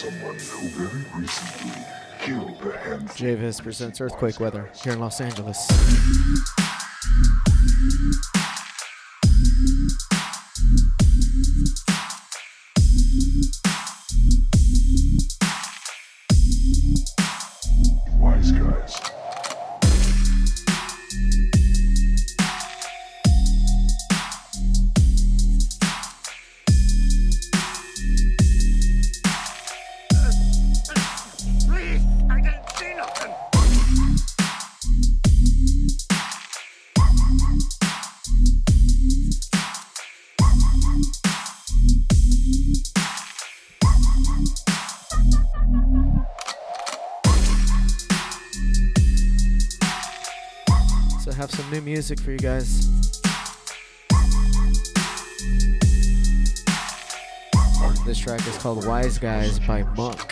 someone who very recently killed a handful. JVIZ presents earthquake weather here in Los Angeles. For you guys. This track is called Wise Guys by Monk.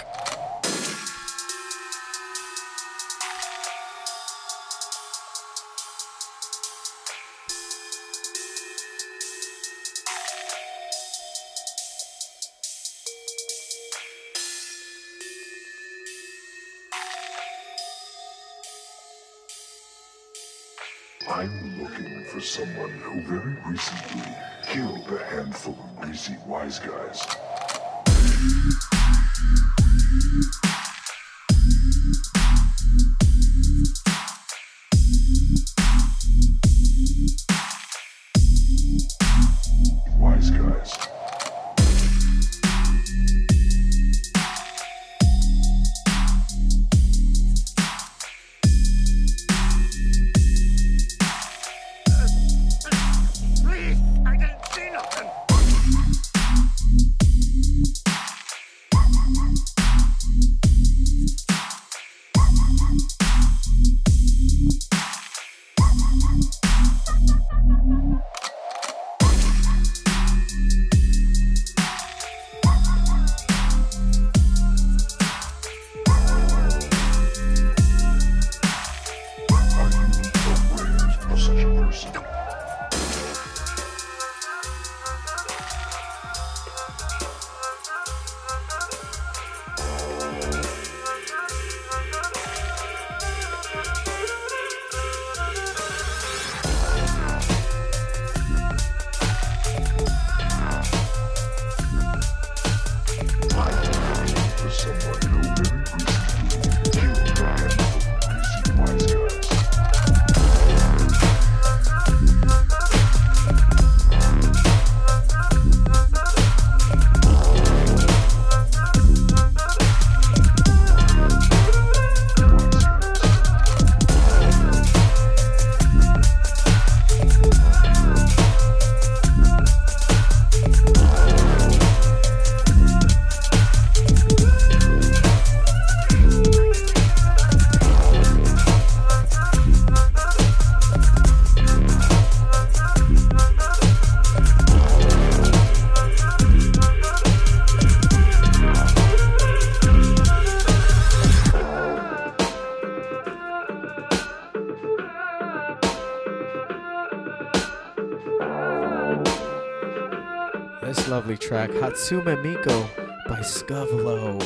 Track, Hatsune Miku by Scovelo.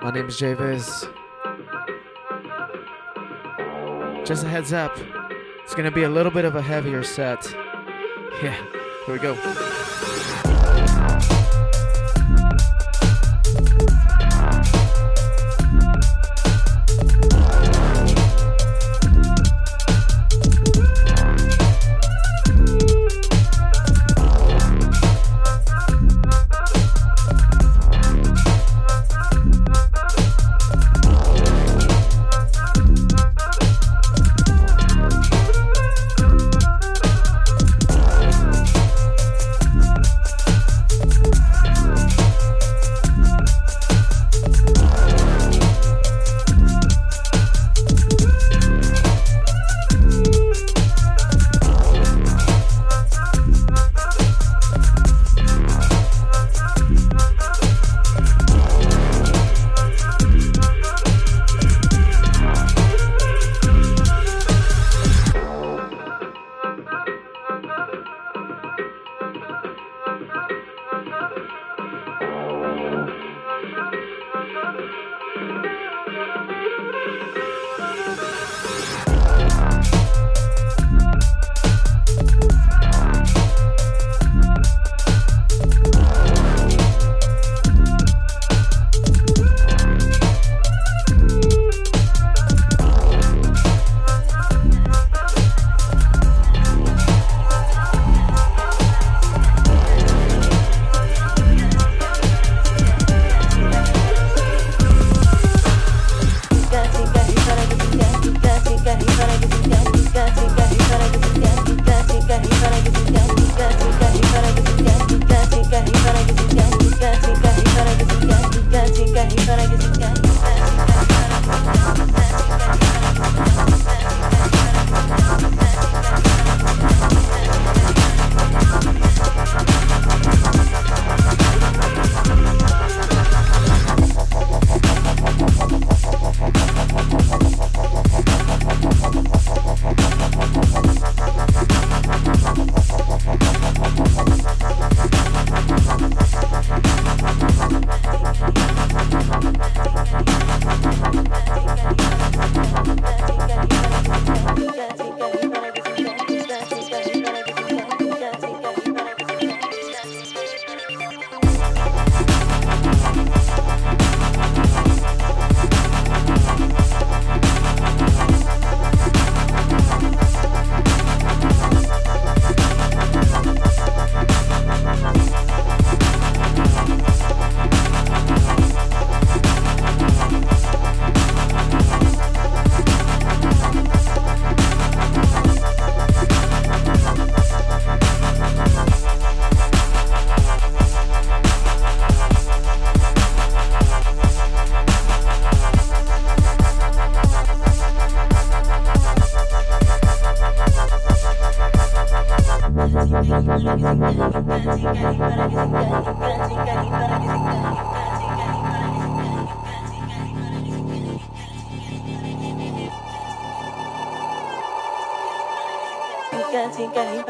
My name is JVIZ. Just a heads up, it's gonna be a little bit of a heavier set. Yeah, here we go.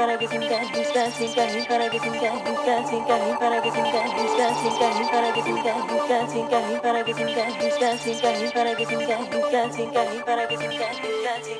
para que sientas gustas, sientas y para que sientas gustas, sientas y para que sientas gustas, sientas y para que sientas gustas, sientas y para que sientas gustas, sientas y para que sientas gustas, sientas y para que sientas gustas.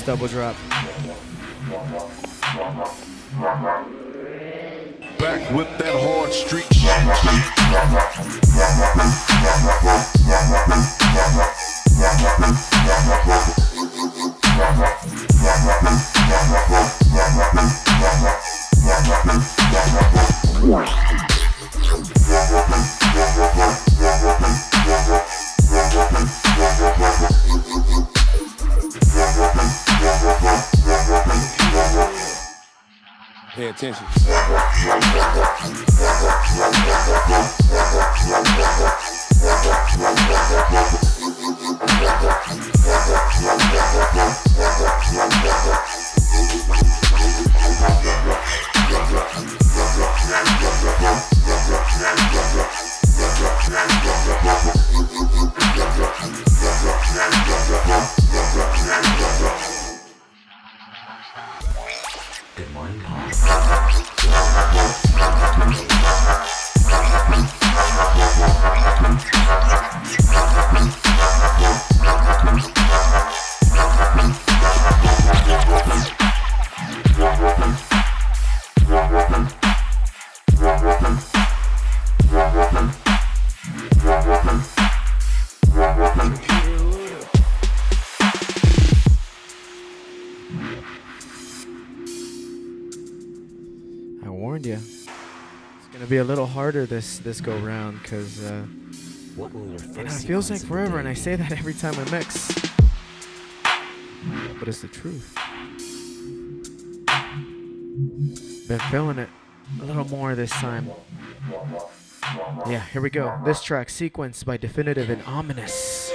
This double drop? Be a little harder this this go round because uh, What will your you know, it feels like forever, and I say that every time I mix. But it's the truth. Been feeling it a little more this time. Yeah, here we go. This track, sequenced by Definitive and Ominous.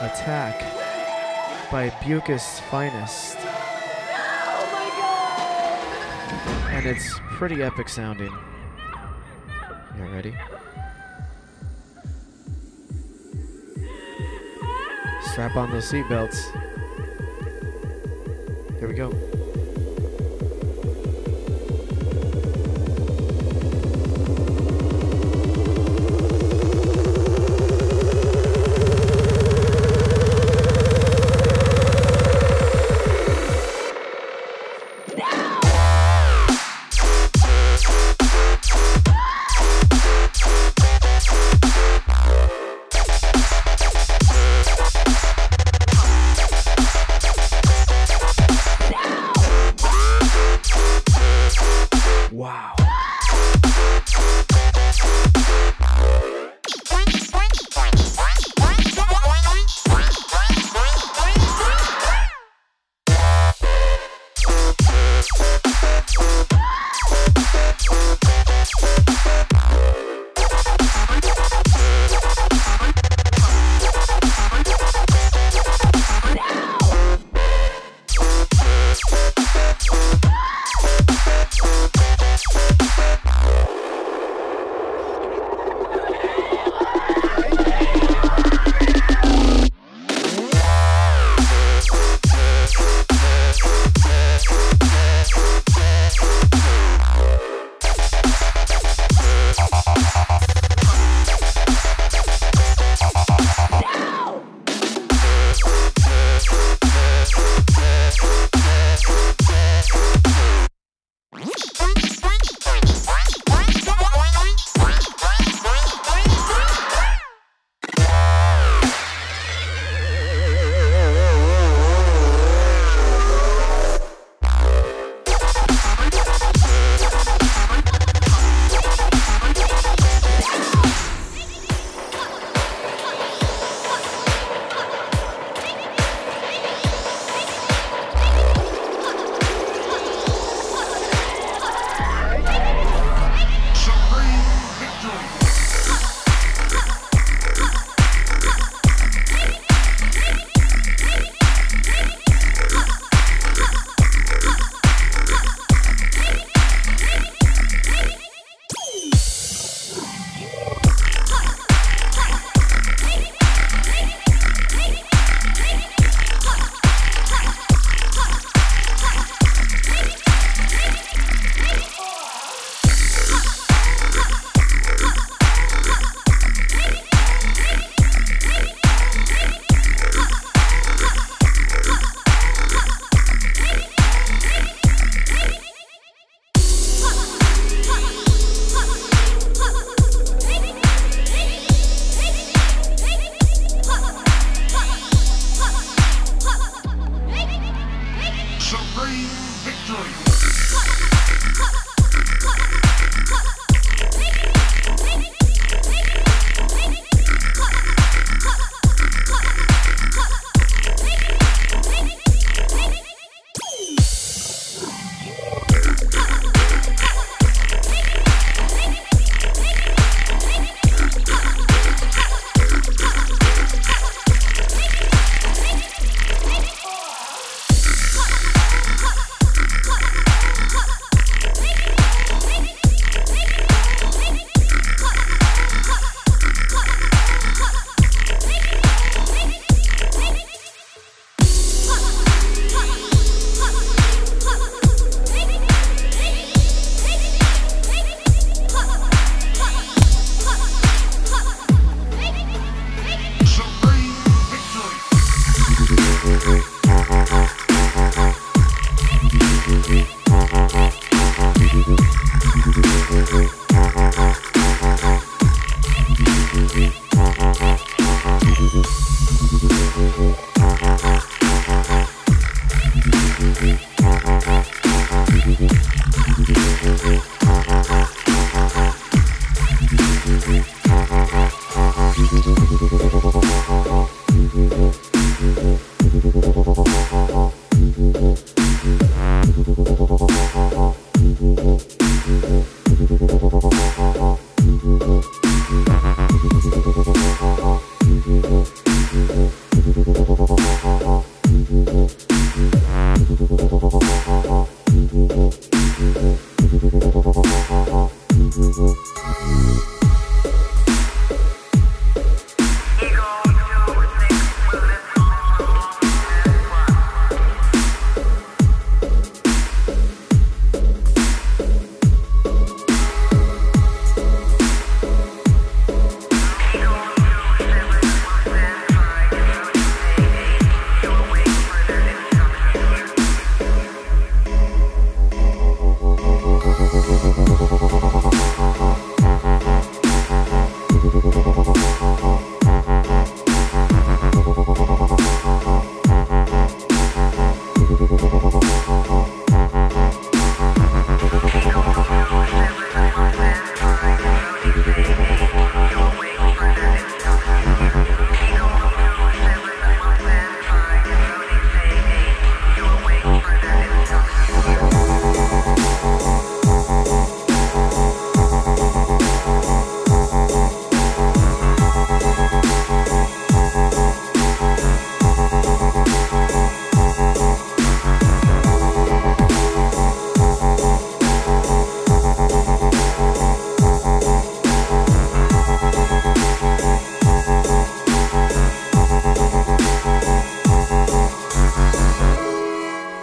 Attack by Bukez Finezt. And it's pretty epic sounding. You ready? Strap on those seatbelts. Here we go.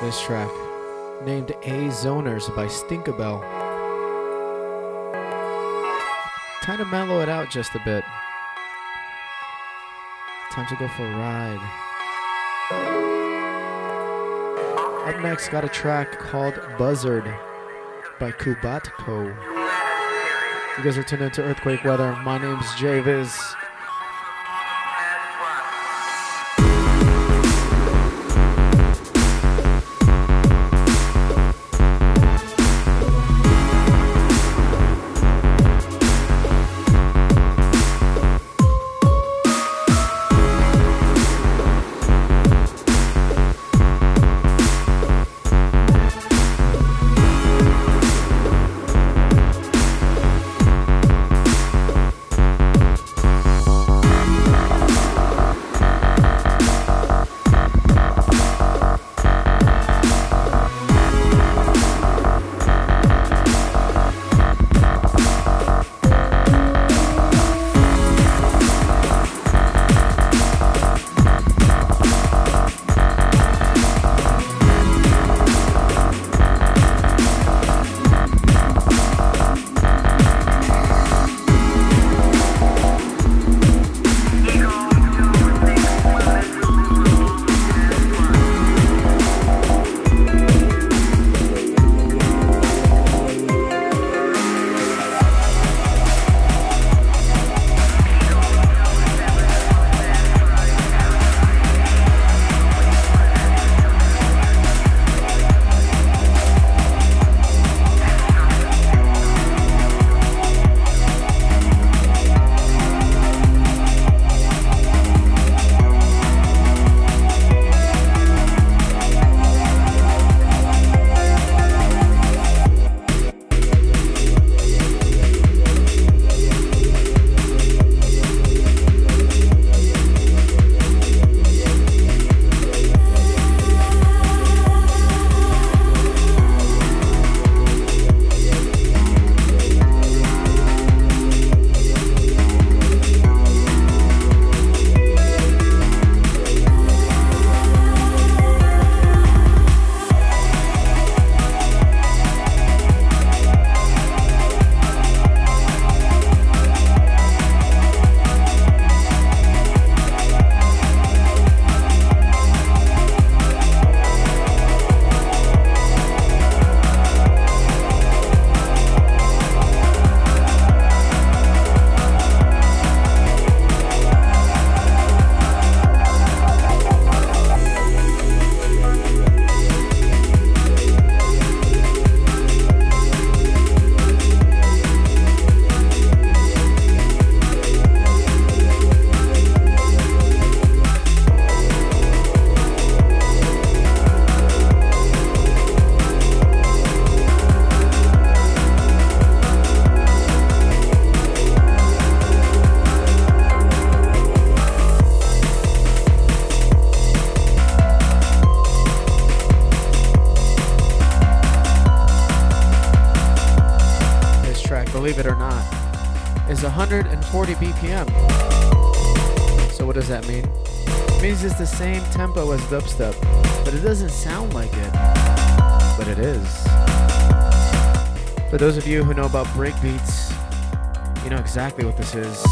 this track, named A Zoners by Stinkabell. Time to mellow it out just a bit. Time to go for a ride. Up next, got a track called Buzzard by Kubatko. You guys are tuned into Earthquake Weather. My name's JVIZ. 140 BPM. So what does that mean? It means it's the same tempo as dubstep, but it doesn't sound like it. But it is. For those of you who know about breakbeats, you know exactly what this is.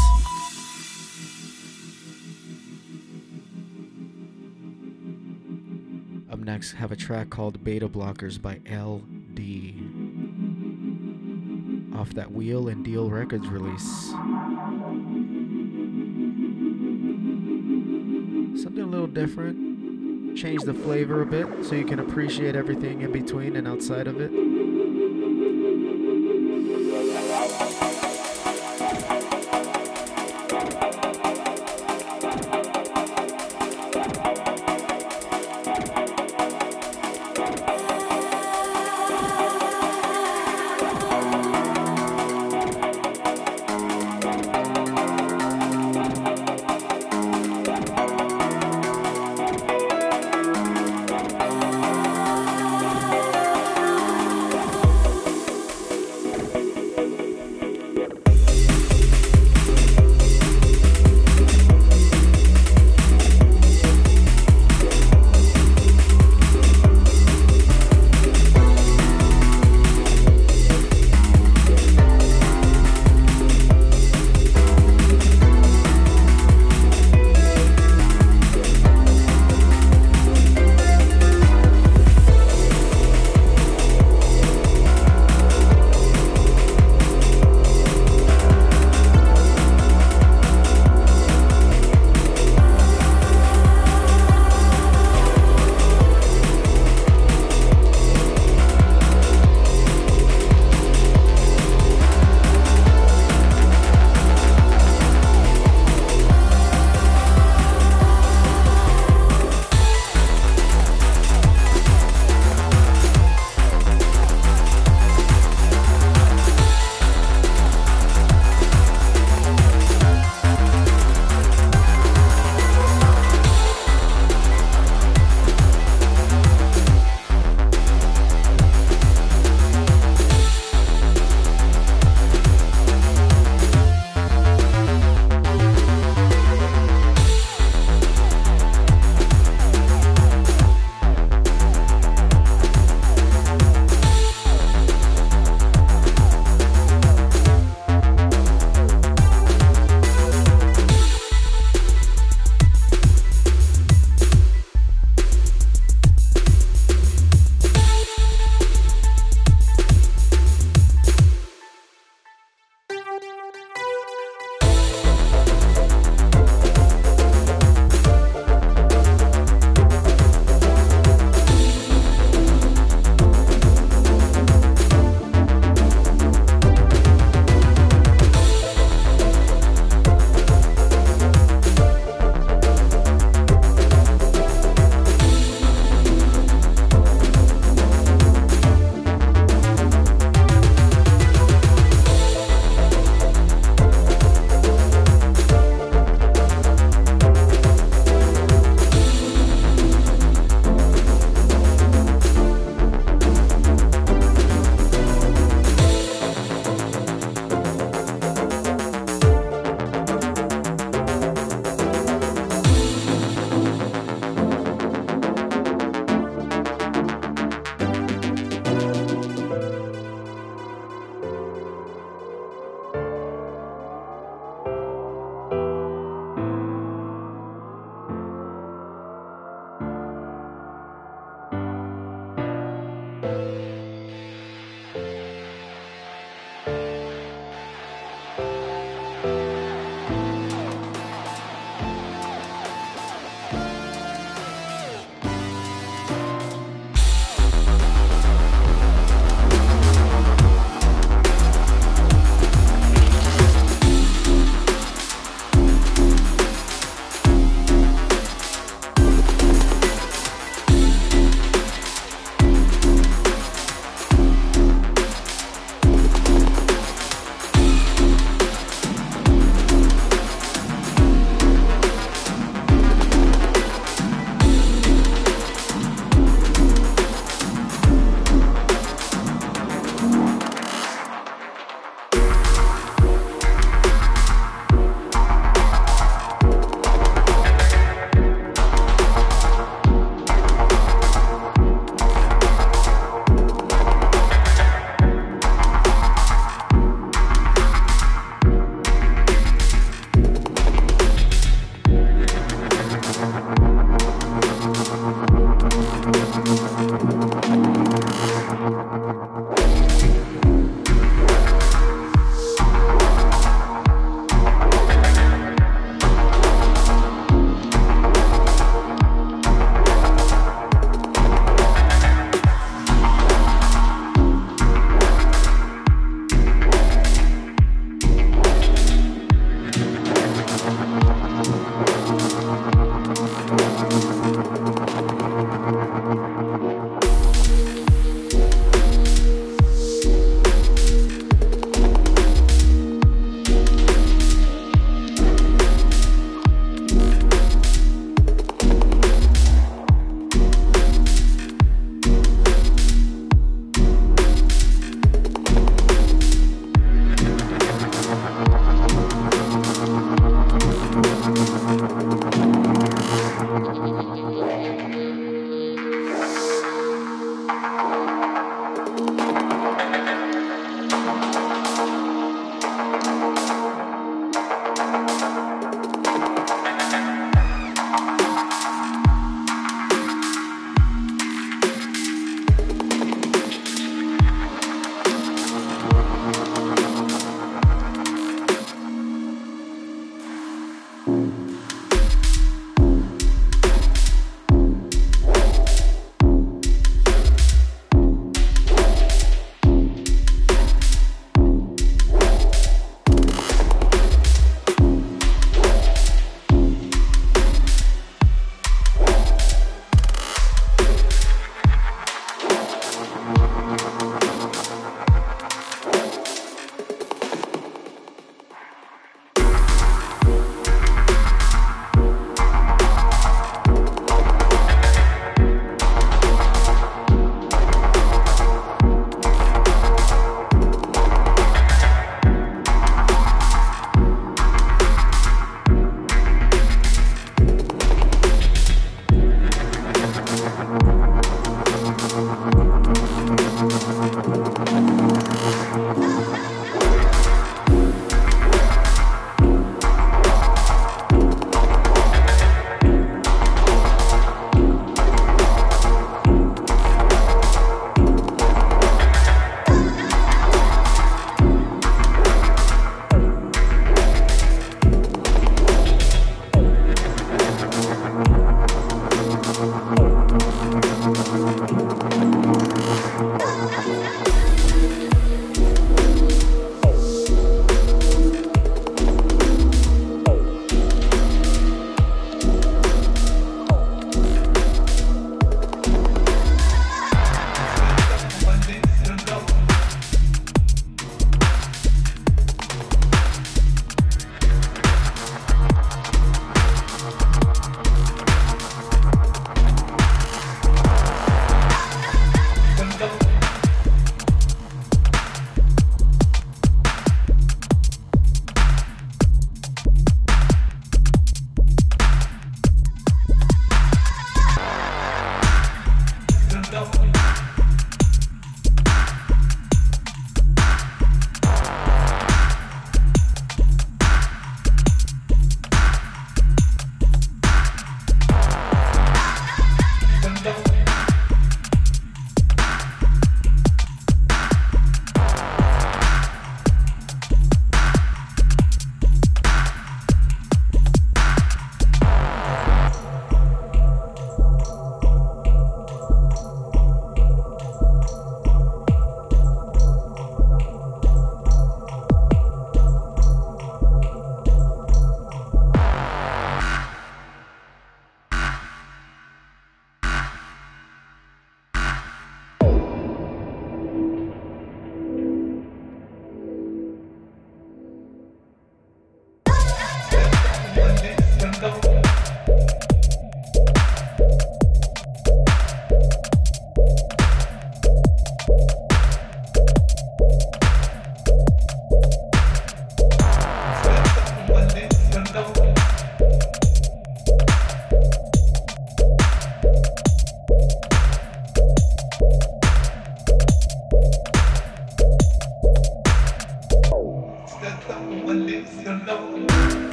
Up next, have a track called Beta Blockers by LD off that Wheel and Deal Records release. Different. Change the flavor a bit so you can appreciate everything in between and outside of it.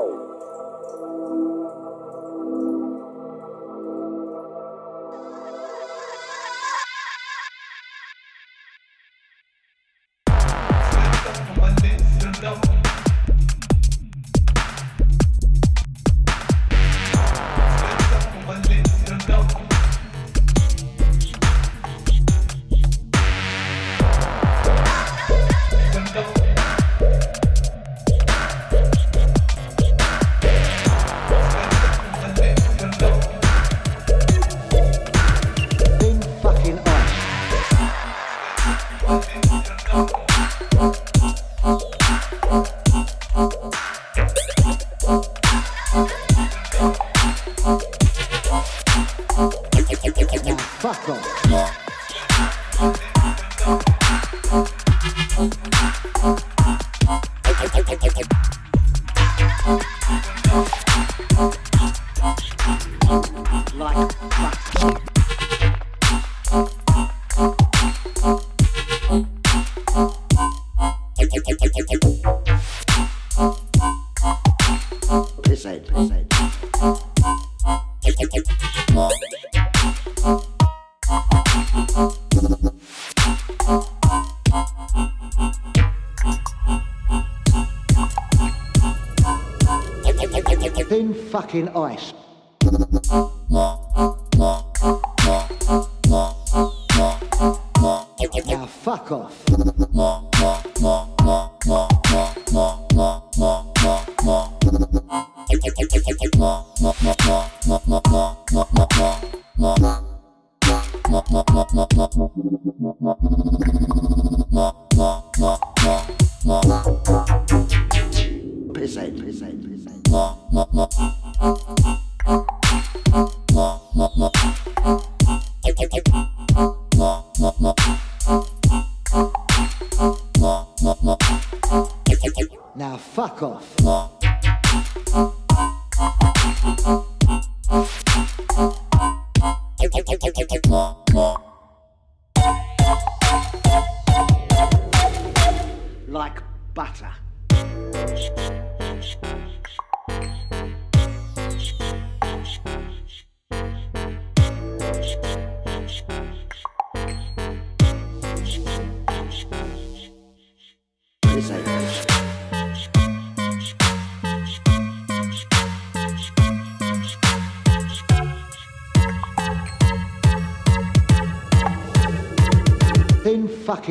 Thin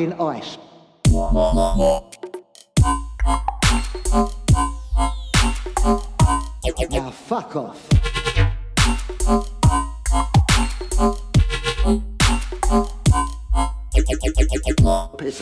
fucking ice. Now fuck off. Piss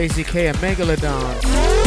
Lazy K and Megalodon.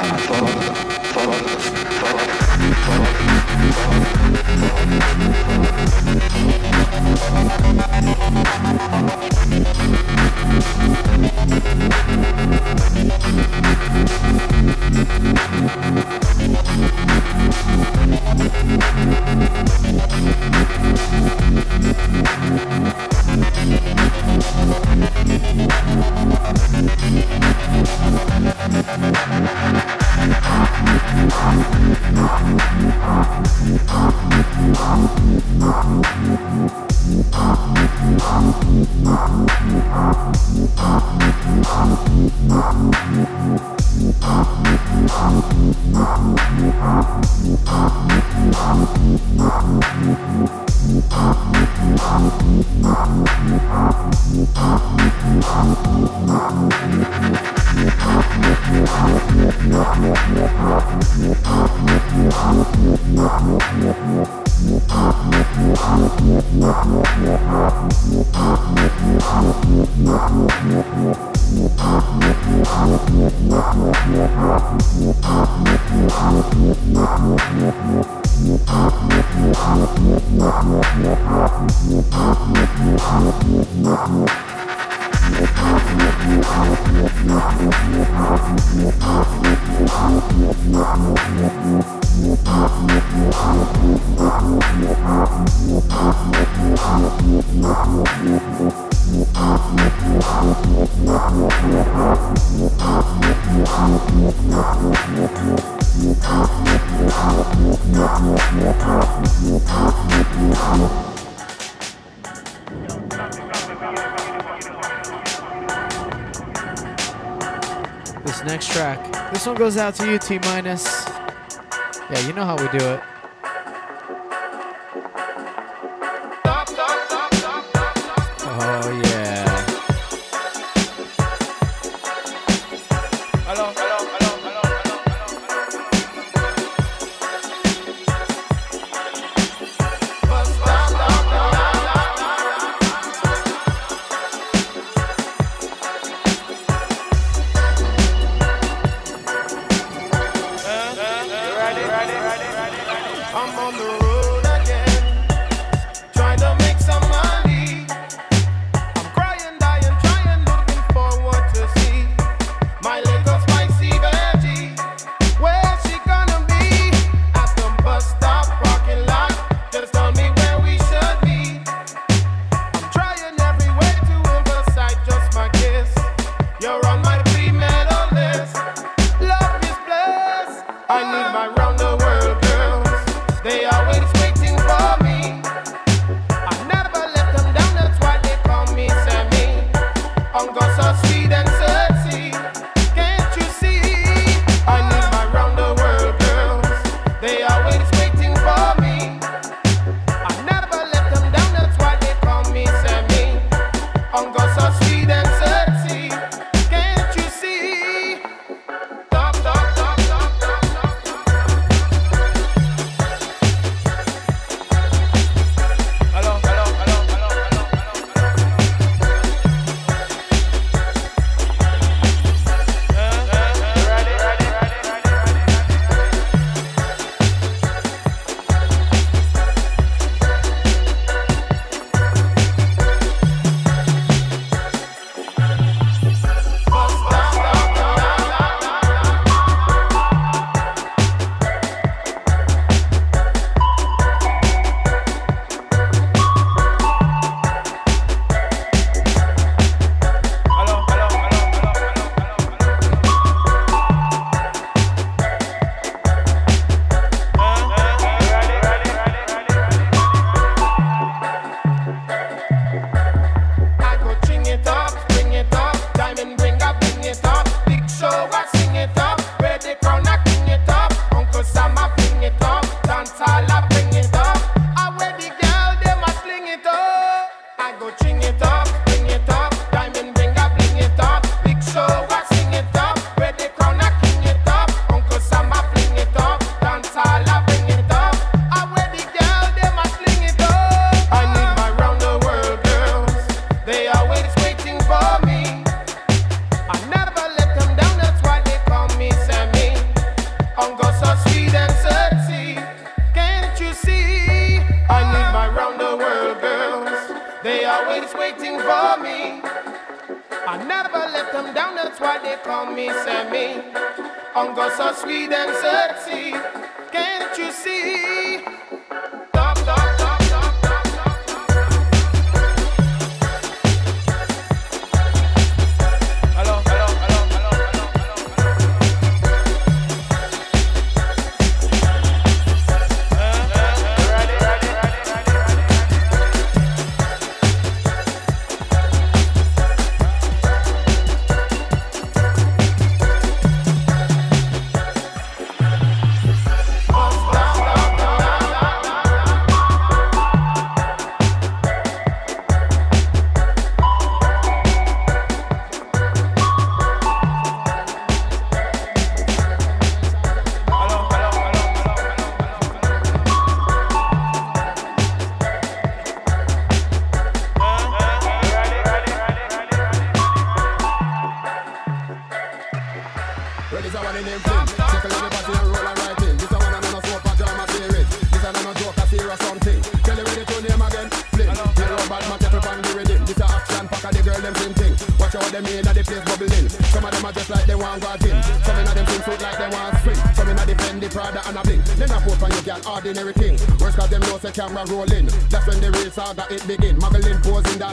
a todos. One goes out to you, T minus. Yeah, you know how we do it.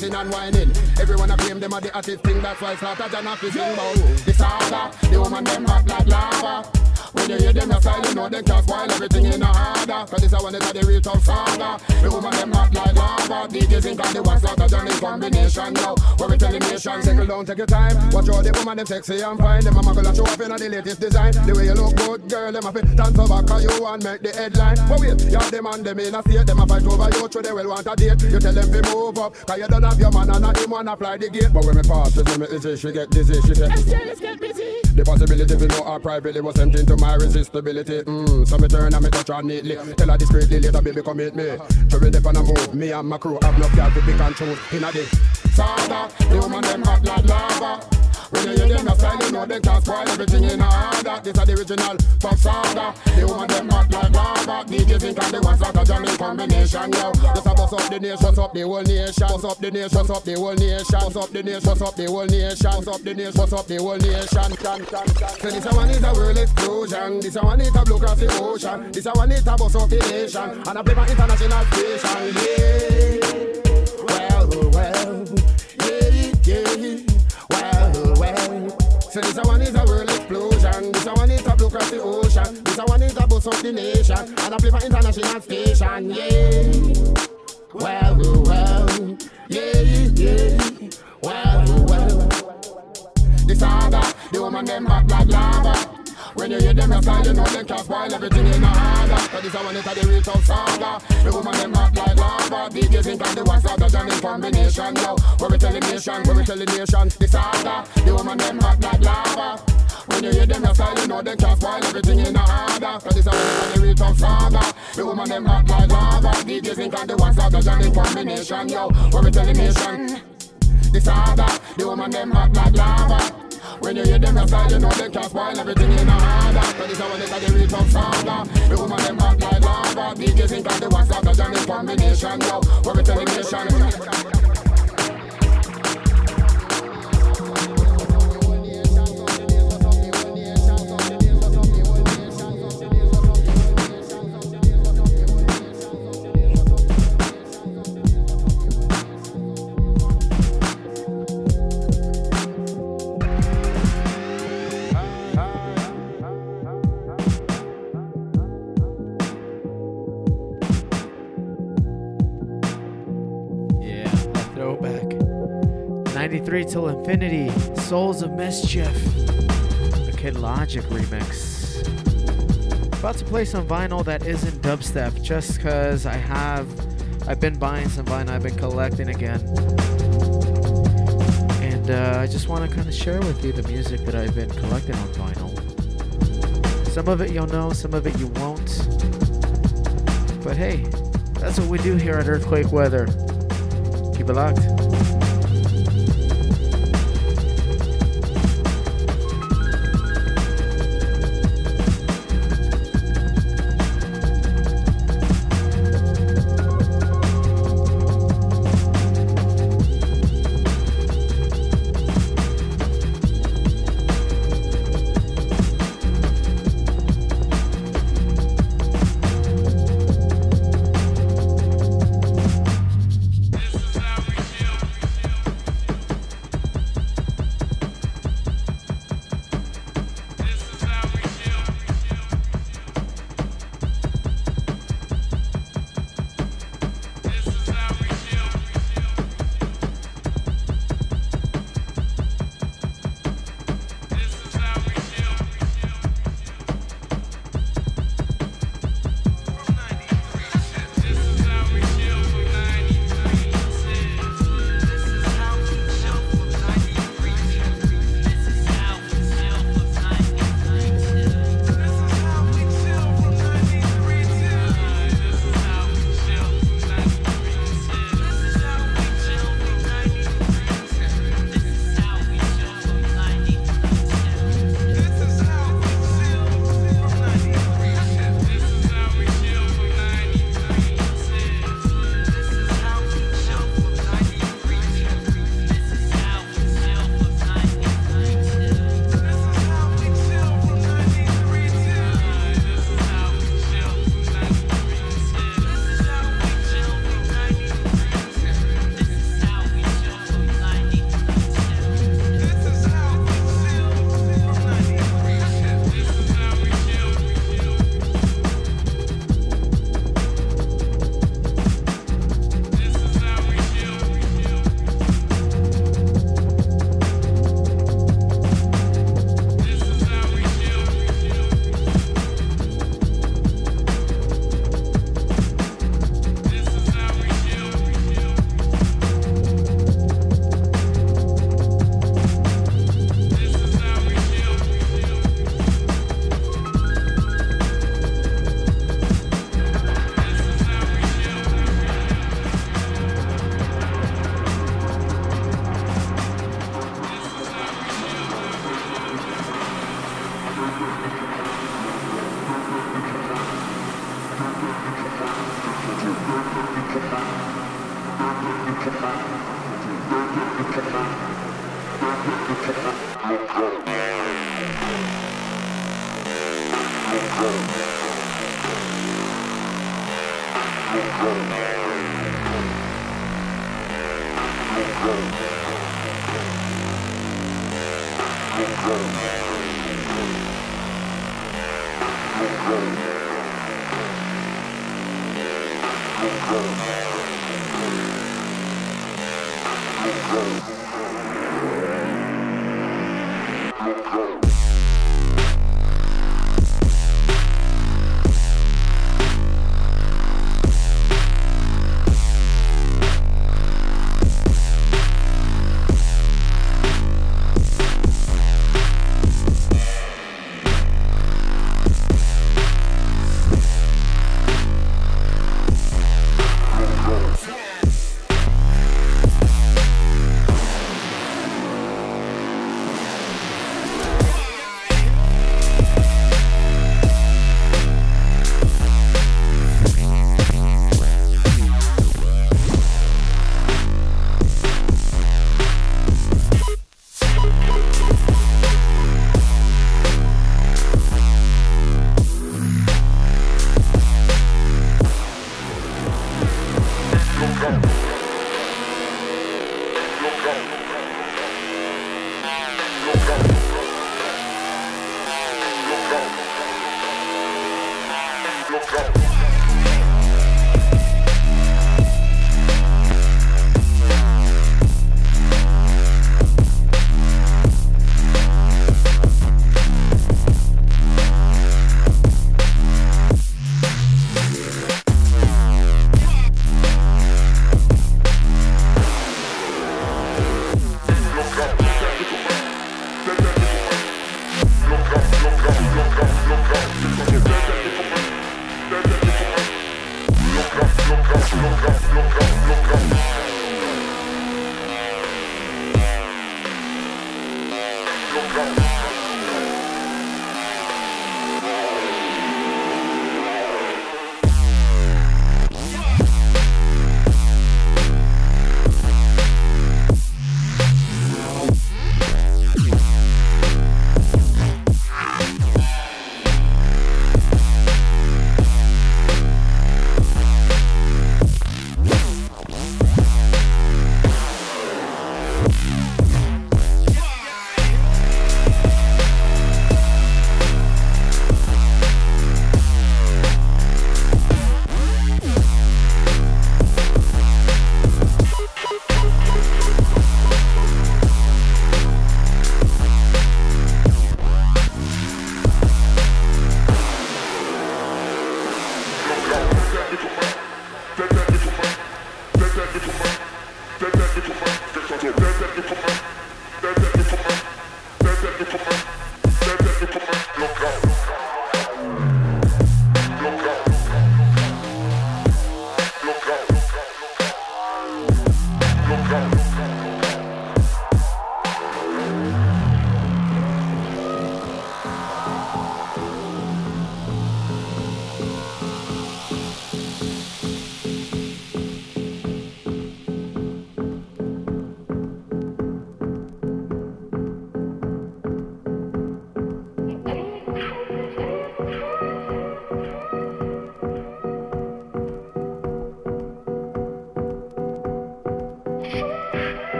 Posing, and whining. Everyone a claim them are the hottest thing. That's why Slaughter John a sing about saga. The woman them hot like lava. When you hear them a style, you know they can't spoil everything in a harder. Cause this a one that the real tough saga. The woman them hot like lava. DJs think of the one Slaughter John in combination now. Where we tell the nation, single down, take your time. Watch out the woman them sexy and fine. Them a muggle and show off in the latest design. The way you look good, girl, them a fit dance over cause you want make the headline. But wait, you have them and them in a state. Them a fight over you, so they will want a date. You tell them to move up, cause you don't have your man and not him wanna fly the gate. But when me pass it, me easy, she get dizzy, she. Let's get busy. The possibility we know her privately was tempting to my resistibility. Mm, so me turn and me touch her neatly. Tell her discreetly later, baby, come meet me. Trouble dip on a move. Me and my crew have no girl to pick and choose. In a day, saga, the woman them hot like lava. When you hear them a style, you know they can't spoil everything in order. This is the original saga. The woman them hot like lava. DJ think of the ones that are jamming combination, yo. This a bust up the nation, bust up the whole nation, bust up the nation, bust up the whole nation, bust up the nation, bust up the whole nation, bust up the nation, bust up the whole nation. Can, can, can. So this a one is a world explosion. This a one is a blow across the ocean. This a one is a bust up the nation, and I play for international station. Yeah. So this one is a world explosion. This one is a blow across the ocean. This one is a bust up the nation, and I play for international station. Yeah. Well, well, yeah, yeah. Well, well. The saga, the woman them hot like lava. When you hear them a style, you know they can't spoil everything in order. Cause this one is the real tough saga. The woman them hot like lava. DJs think of the one saga done in combination. Yo, where we tell the nation, where we tell the nation. The saga, the woman them hot like lava. When you hear them a style, you know they can't spoil everything in order. Cause this one is the real tough saga. The woman them hot like lava. DJs think of the one saga done in combination. Yo, where we tell the nation. The saga, the woman them hot like lava. When you hear them style, you know they can't spoil everything in a this a one is a the real saga. The woman them hot like lava. DJs think of the one saga done in combination. Yo, where we tell the nation. 93 till infinity. Souls of Mischief. The Kid Logic remix. About to play some vinyl that isn't dubstep just because I have. I've been buying some vinyl, I've been collecting again. And uh, I just want to kind of share with you the music that I've been collecting on vinyl. Some of it you'll know, some of it you won't. But hey, that's what we do here at Earthquake Weather. Keep it locked.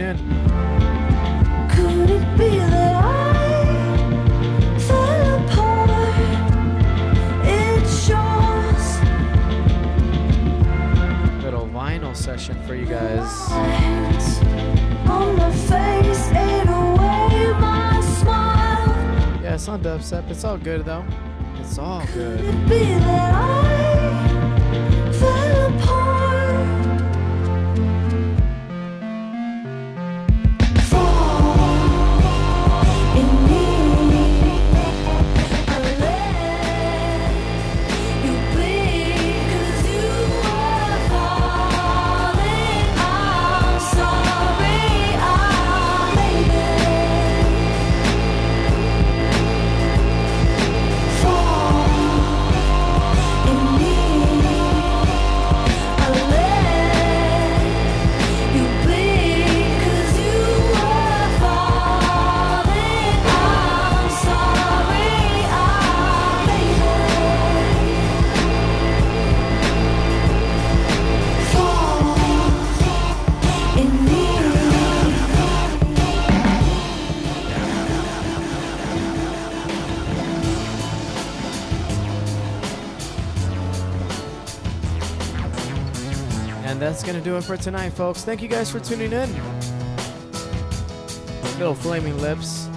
in. for tonight, folks. Thank you guys for tuning in. Little Flaming Lips.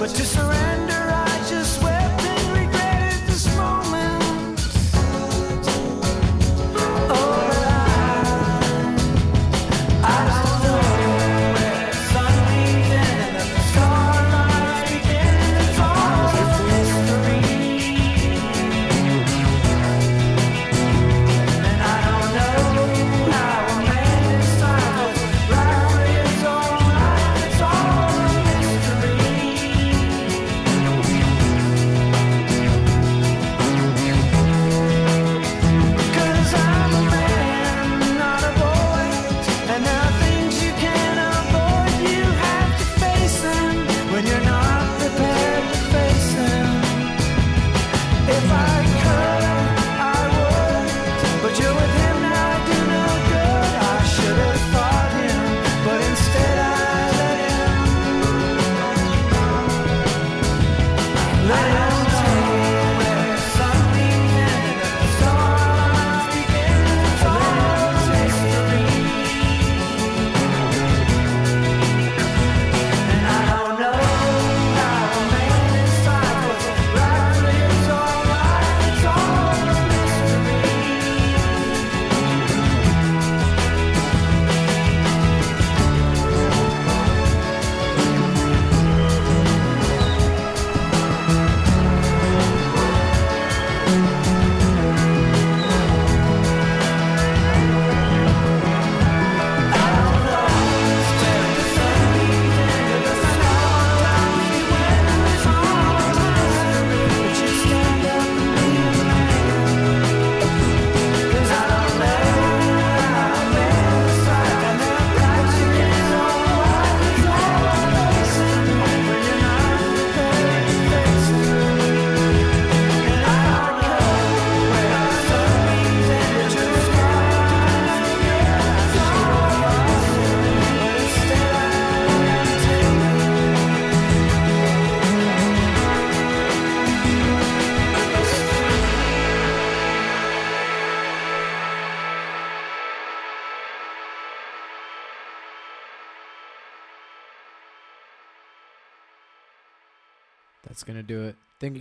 but to some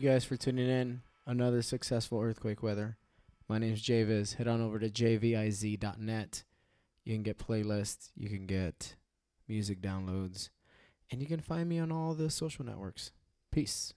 guys for tuning in. Another successful earthquake weather. My name's JVIZ. Head on over to jviz.net. You can get playlists, you can get music downloads, and you can find me on all the social networks. Peace.